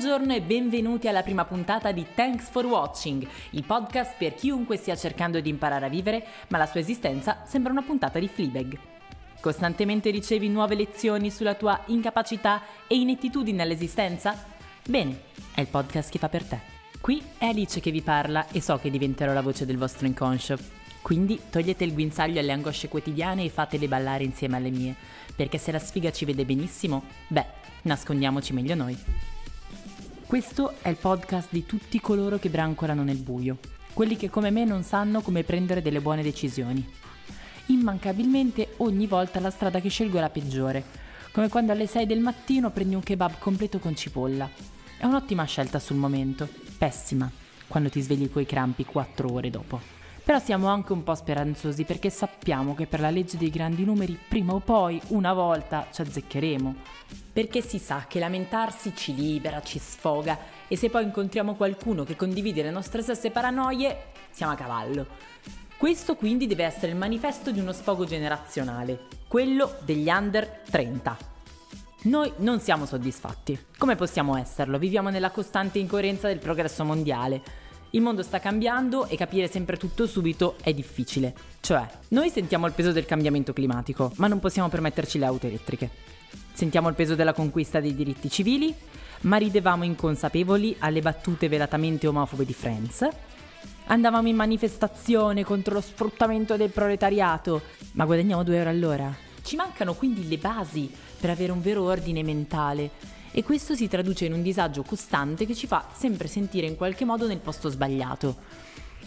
Buongiorno e benvenuti alla prima puntata di Thanks for Watching, il podcast per chiunque stia cercando di imparare a vivere, ma la sua esistenza sembra una puntata di Fleabag. Costantemente ricevi nuove lezioni sulla tua incapacità e inettitudine all'esistenza? Bene, è il podcast che fa per te. Qui è Alice che vi parla e so che diventerò la voce del vostro inconscio. Quindi togliete il guinzaglio alle angosce quotidiane e fatele ballare insieme alle mie, perché se la sfiga ci vede benissimo, beh, nascondiamoci meglio noi. Questo è il podcast di tutti coloro che brancolano nel buio, quelli che come me non sanno come prendere delle buone decisioni. Immancabilmente ogni volta la strada che scelgo è la peggiore, come quando alle 6 del mattino prendi un kebab completo con cipolla. È un'ottima scelta sul momento, pessima quando ti svegli coi crampi 4 ore dopo. Però siamo anche un po' speranzosi perché sappiamo che per la legge dei grandi numeri prima o poi, una volta, ci azzeccheremo. Perché si sa che lamentarsi ci libera, ci sfoga e se poi incontriamo qualcuno che condivide le nostre stesse paranoie, siamo a cavallo. Questo quindi deve essere il manifesto di uno sfogo generazionale, quello degli under 30. Noi non siamo soddisfatti. Come possiamo esserlo? Viviamo nella costante incoerenza del progresso mondiale. Il mondo sta cambiando e capire sempre tutto subito è difficile. Cioè, noi sentiamo il peso del cambiamento climatico, ma non possiamo permetterci le auto elettriche. Sentiamo il peso della conquista dei diritti civili, ma ridevamo inconsapevoli alle battute velatamente omofobe di Friends. Andavamo in manifestazione contro lo sfruttamento del proletariato, ma guadagniamo 2 euro all'ora. Ci mancano quindi le basi per avere un vero ordine mentale e questo si traduce in un disagio costante che ci fa sempre sentire in qualche modo nel posto sbagliato.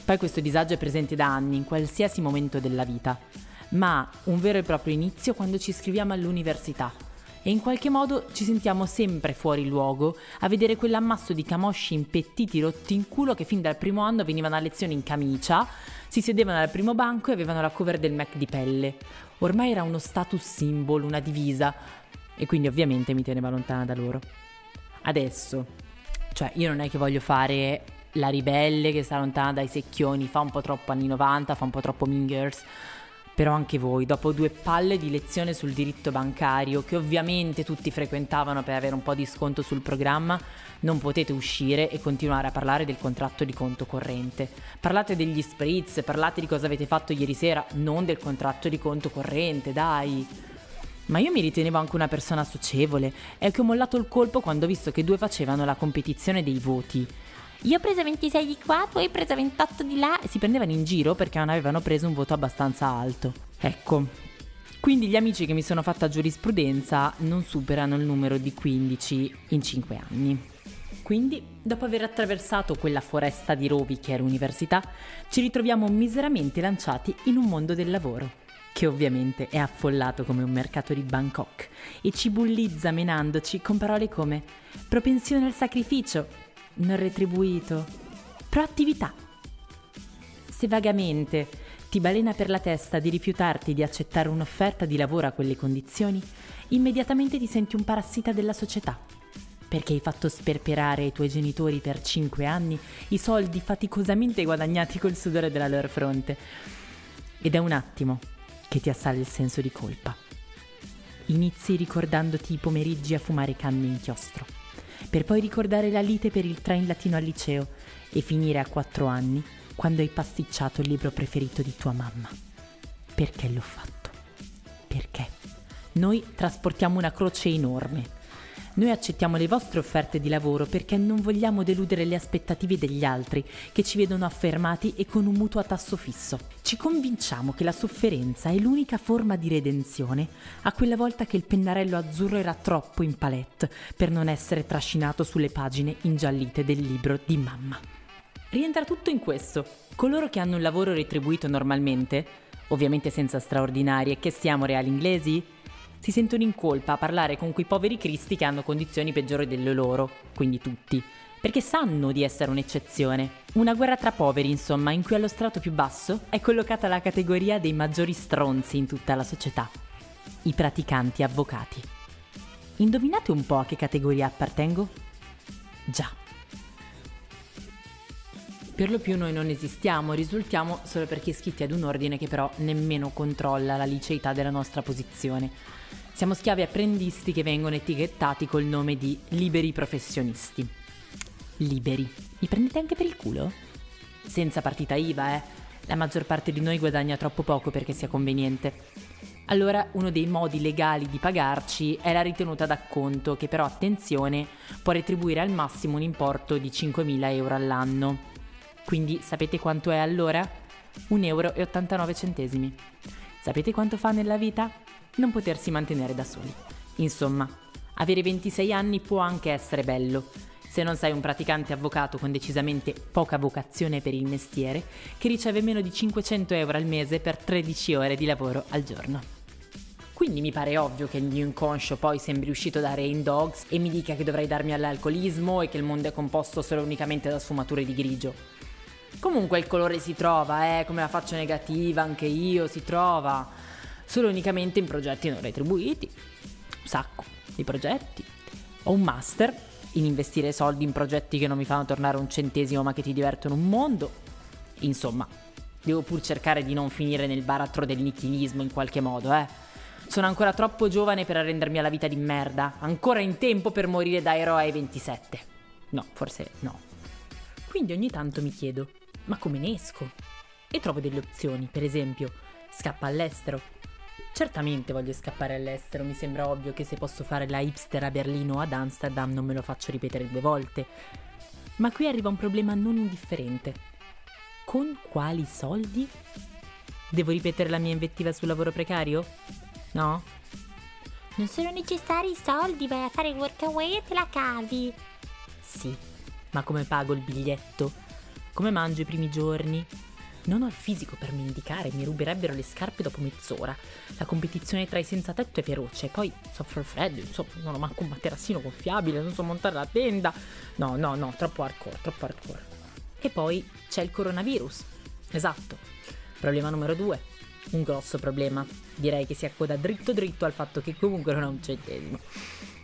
Poi questo disagio è presente da anni, in qualsiasi momento della vita, ma un vero e proprio inizio quando ci iscriviamo all'università e in qualche modo ci sentiamo sempre fuori luogo a vedere quell'ammasso di camosci impettiti rotti in culo che fin dal primo anno venivano a lezione in camicia, si sedevano al primo banco e avevano la cover del Mac di pelle. Ormai era uno status symbol, una divisa, e quindi ovviamente mi teneva lontana da loro. Adesso, cioè io non è che voglio fare la ribelle che sta lontana dai secchioni, fa un po' troppo anni 90, fa un po' troppo Mean Girls, però anche voi, dopo due palle di lezione sul diritto bancario, che ovviamente tutti frequentavano per avere un po' di sconto sul programma, non potete uscire e continuare a parlare del contratto di conto corrente. Parlate degli spritz, parlate di cosa avete fatto ieri sera, non del contratto di conto corrente, dai. Ma io mi ritenevo anche una persona socievole e che ho mollato il colpo quando ho visto che due facevano la competizione dei voti. Io ho preso 26 di qua, tu hai preso 28 di là e si prendevano in giro perché non avevano preso un voto abbastanza alto. Ecco. Quindi gli amici che mi sono fatta giurisprudenza non superano il numero di 15 in 5 anni. Quindi, dopo aver attraversato quella foresta di rovi che è l'università, ci ritroviamo miseramente lanciati in un mondo del lavoro che ovviamente è affollato come un mercato di Bangkok e ci bullizza menandoci con parole come propensione al sacrificio, non retribuito, proattività. Se vagamente ti balena per la testa di rifiutarti di accettare un'offerta di lavoro a quelle condizioni, immediatamente ti senti un parassita della società. Perché hai fatto sperperare ai tuoi genitori per 5 anni i soldi faticosamente guadagnati col sudore della loro fronte. Ed è un attimo che ti assale il senso di colpa. Inizi ricordandoti i pomeriggi a fumare canne inchiostro, per poi ricordare la lite per il train latino al liceo e finire a quattro anni quando hai pasticciato il libro preferito di tua mamma. Perché l'ho fatto? Perché? Noi trasportiamo una croce enorme noi accettiamo le vostre offerte di lavoro perché non vogliamo deludere le aspettative degli altri che ci vedono affermati e con un mutuo a tasso fisso. Ci convinciamo che la sofferenza è l'unica forma di redenzione a quella volta che il pennarello azzurro era troppo in palette per non essere trascinato sulle pagine ingiallite del libro di mamma. Rientra tutto in questo. Coloro che hanno un lavoro retribuito normalmente, ovviamente senza straordinarie, che siamo reali inglesi, si sentono in colpa a parlare con quei poveri cristi che hanno condizioni peggiori delle loro, quindi tutti, perché sanno di essere un'eccezione. Una guerra tra poveri, insomma, in cui allo strato più basso è collocata la categoria dei maggiori stronzi in tutta la società, i praticanti avvocati. Indovinate un po' a che categoria appartengo? Già. Per lo più noi non esistiamo, risultiamo solo perché iscritti ad un ordine che però nemmeno controlla la liceità della nostra posizione siamo schiavi apprendisti che vengono etichettati col nome di liberi professionisti. liberi. Mi prendete anche per il culo? Senza partita IVA, eh. La maggior parte di noi guadagna troppo poco perché sia conveniente. Allora uno dei modi legali di pagarci è la ritenuta d'acconto che però, attenzione, può retribuire al massimo un importo di 5.000 euro all'anno. Quindi sapete quanto è allora? 1,89 euro. Sapete quanto fa nella vita? Non potersi mantenere da soli. Insomma, avere 26 anni può anche essere bello, se non sei un praticante avvocato con decisamente poca vocazione per il mestiere, che riceve meno di 500 euro al mese per 13 ore di lavoro al giorno. Quindi mi pare ovvio che il mio inconscio poi sembri uscito da Rain Dogs e mi dica che dovrei darmi all'alcolismo e che il mondo è composto solo unicamente da sfumature di grigio. Comunque il colore si trova, eh, come la faccio negativa, anche io si trova, solo unicamente in progetti non retribuiti. Un sacco di progetti. Ho un master in investire soldi in progetti che non mi fanno tornare un centesimo ma che ti divertono un mondo. Insomma, devo pur cercare di non finire nel baratro del nichilismo in qualche modo, eh. Sono ancora troppo giovane per arrendermi alla vita di merda, ancora in tempo per morire da eroe ai 27. No, forse no. Quindi ogni tanto mi chiedo, ma come ne esco? E trovo delle opzioni, per esempio, scappa all'estero. Certamente voglio scappare all'estero, mi sembra ovvio che se posso fare la hipster a Berlino o ad Amsterdam non me lo faccio ripetere due volte. Ma qui arriva un problema non indifferente. Con quali soldi? Devo ripetere la mia invettiva sul lavoro precario? No? Non sono necessari i soldi, vai a fare il workaway e te la cavi. Sì, ma come pago il biglietto? Come mangio i primi giorni? Non ho il fisico per mendicare, mi ruberebbero le scarpe dopo mezz'ora. La competizione tra i senza tetto è feroce, poi soffro il freddo, insomma, non ho manco un materassino gonfiabile, non so montare la tenda. No, no, no, troppo hardcore, troppo hardcore. E poi c'è il coronavirus. Esatto. Problema numero due. Un grosso problema. Direi che si accoda dritto dritto al fatto che comunque non ho un centesimo.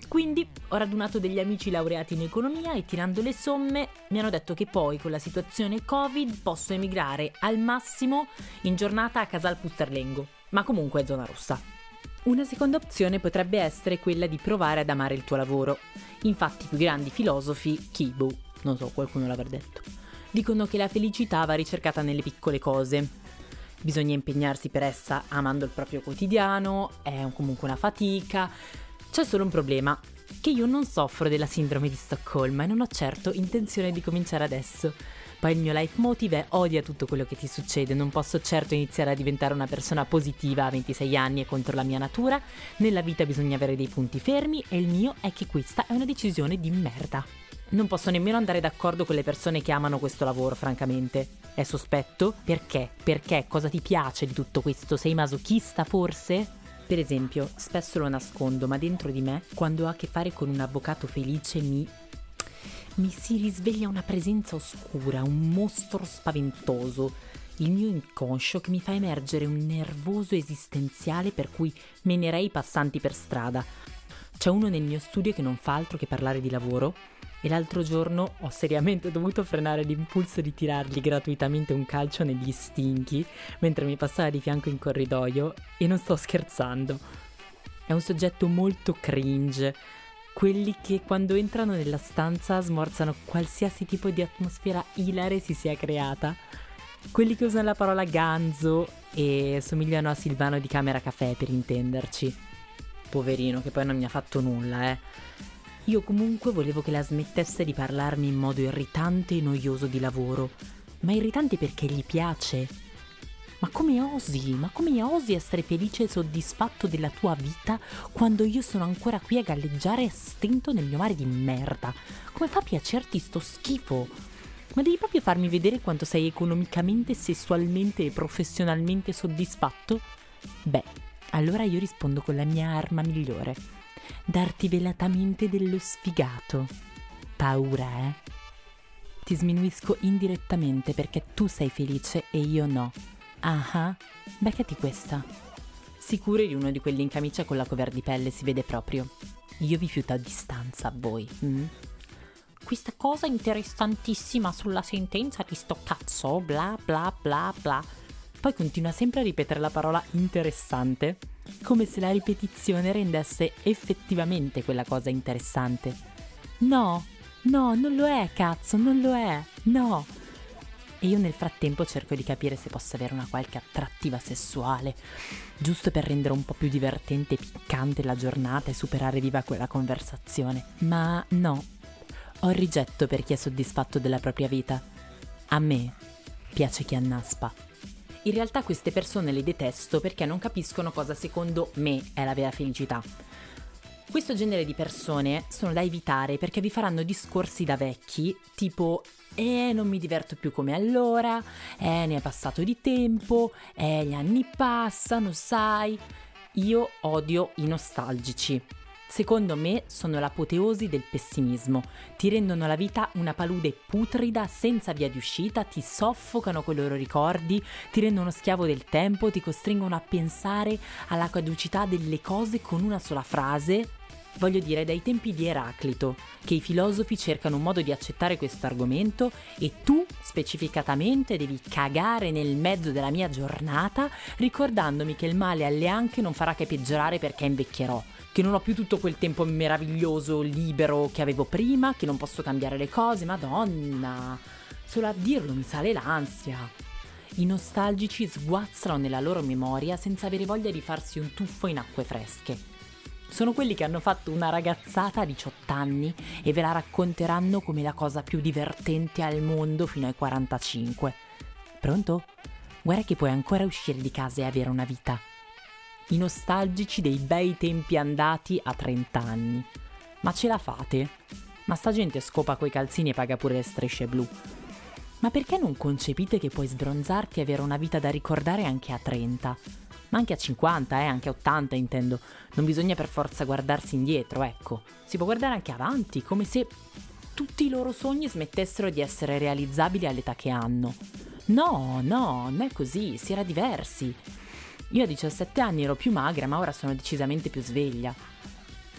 Quindi ho radunato degli amici laureati in economia e tirando le somme mi hanno detto che poi con la situazione Covid posso emigrare al massimo in giornata a Casal Pusterlengo, ma comunque è zona rossa. Una seconda opzione potrebbe essere quella di provare ad amare il tuo lavoro. Infatti i più grandi filosofi, Kibo, non so, qualcuno l'avrà detto, dicono che la felicità va ricercata nelle piccole cose. Bisogna impegnarsi per essa amando il proprio quotidiano, è comunque una fatica, c'è solo un problema, che io non soffro della sindrome di Stoccolma e non ho certo intenzione di cominciare adesso. Poi il mio life motive è odia tutto quello che ti succede, non posso certo iniziare a diventare una persona positiva a 26 anni e contro la mia natura, nella vita bisogna avere dei punti fermi e il mio è che questa è una decisione di merda. Non posso nemmeno andare d'accordo con le persone che amano questo lavoro, francamente. È sospetto? Perché? Perché? Cosa ti piace di tutto questo? Sei masochista, forse? Per esempio, spesso lo nascondo, ma dentro di me, quando ho a che fare con un avvocato felice, mi mi si risveglia una presenza oscura, un mostro spaventoso, il mio inconscio che mi fa emergere un nervoso esistenziale per cui menerei i passanti per strada. C'è uno nel mio studio che non fa altro che parlare di lavoro e l'altro giorno ho seriamente dovuto frenare l'impulso di tirargli gratuitamente un calcio negli stinchi mentre mi passava di fianco in corridoio e non sto scherzando. È un soggetto molto cringe, quelli che quando entrano nella stanza smorzano qualsiasi tipo di atmosfera ilare si sia creata. Quelli che usano la parola ganzo e somigliano a Silvano di Camera Caffè per intenderci. Poverino, che poi non mi ha fatto nulla, eh. Io comunque volevo che la smettesse di parlarmi in modo irritante e noioso di lavoro, ma irritante perché gli piace. Ma come osi? Ma come osi essere felice e soddisfatto della tua vita quando io sono ancora qui a galleggiare a stento nel mio mare di merda? Come fa a piacerti sto schifo? Ma devi proprio farmi vedere quanto sei economicamente, sessualmente e professionalmente soddisfatto? Beh, allora io rispondo con la mia arma migliore darti velatamente dello sfigato. Paura, eh? Ti sminuisco indirettamente perché tu sei felice e io no. Ah, beccati questa. Sicuro di uno di quelli in camicia con la cover di pelle si vede proprio. Io vi fiuto a distanza, voi. Mm? Questa cosa interessantissima sulla sentenza di sto cazzo, bla bla bla bla. Poi continua sempre a ripetere la parola interessante come se la ripetizione rendesse effettivamente quella cosa interessante. No, No, non lo è, cazzo, non lo è. No. E io nel frattempo cerco di capire se posso avere una qualche attrattiva sessuale, giusto per rendere un po' più divertente e piccante la giornata e superare viva quella conversazione. Ma no, ho il rigetto per chi è soddisfatto della propria vita. A me piace chi annaspa. In realtà queste persone le detesto perché non capiscono cosa secondo me è la vera felicità. Questo genere di persone sono da evitare perché vi faranno discorsi da vecchi, tipo eh non mi diverto più come allora, eh ne è passato di tempo, eh gli anni passano, sai. Io odio i nostalgici. Secondo me sono l'apoteosi del pessimismo, ti rendono la vita una palude putrida senza via di uscita, ti soffocano con i loro ricordi, ti rendono schiavo del tempo, ti costringono a pensare alla caducità delle cose con una sola frase. Voglio dire, dai tempi di Eraclito, che i filosofi cercano un modo di accettare questo argomento e tu specificatamente devi cagare nel mezzo della mia giornata ricordandomi che il male alle anche non farà che peggiorare perché invecchierò che non ho più tutto quel tempo meraviglioso, libero che avevo prima, che non posso cambiare le cose, madonna. Solo a dirlo mi sale l'ansia. I nostalgici sguazzano nella loro memoria senza avere voglia di farsi un tuffo in acque fresche. Sono quelli che hanno fatto una ragazzata a 18 anni e ve la racconteranno come la cosa più divertente al mondo fino ai 45. Pronto? Guarda che puoi ancora uscire di casa e avere una vita i nostalgici dei bei tempi andati a 30 anni. Ma ce la fate? Ma sta gente scopa coi calzini e paga pure le strisce blu. Ma perché non concepite che puoi sbronzarti e avere una vita da ricordare anche a 30? Ma anche a 50, eh, anche a 80 intendo. Non bisogna per forza guardarsi indietro, ecco. Si può guardare anche avanti, come se tutti i loro sogni smettessero di essere realizzabili all'età che hanno. No, no, non è così, si era diversi. Io a 17 anni ero più magra, ma ora sono decisamente più sveglia.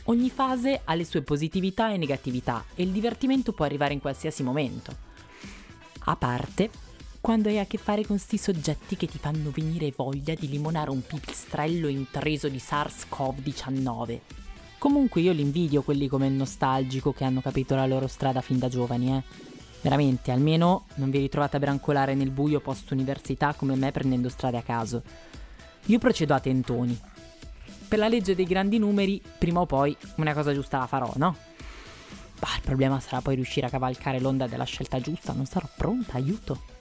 Ogni fase ha le sue positività e negatività e il divertimento può arrivare in qualsiasi momento. A parte quando hai a che fare con sti soggetti che ti fanno venire voglia di limonare un pipistrello intriso di SARS-CoV-19. Comunque io li invidio quelli come il nostalgico che hanno capito la loro strada fin da giovani, eh. Veramente, almeno non vi ritrovate a brancolare nel buio post università come me prendendo strade a caso. Io procedo a tentoni. Per la legge dei grandi numeri, prima o poi una cosa giusta la farò, no? Bah, il problema sarà poi riuscire a cavalcare l'onda della scelta giusta, non sarò pronta, aiuto.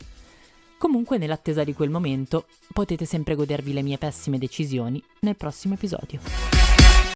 Comunque, nell'attesa di quel momento, potete sempre godervi le mie pessime decisioni nel prossimo episodio.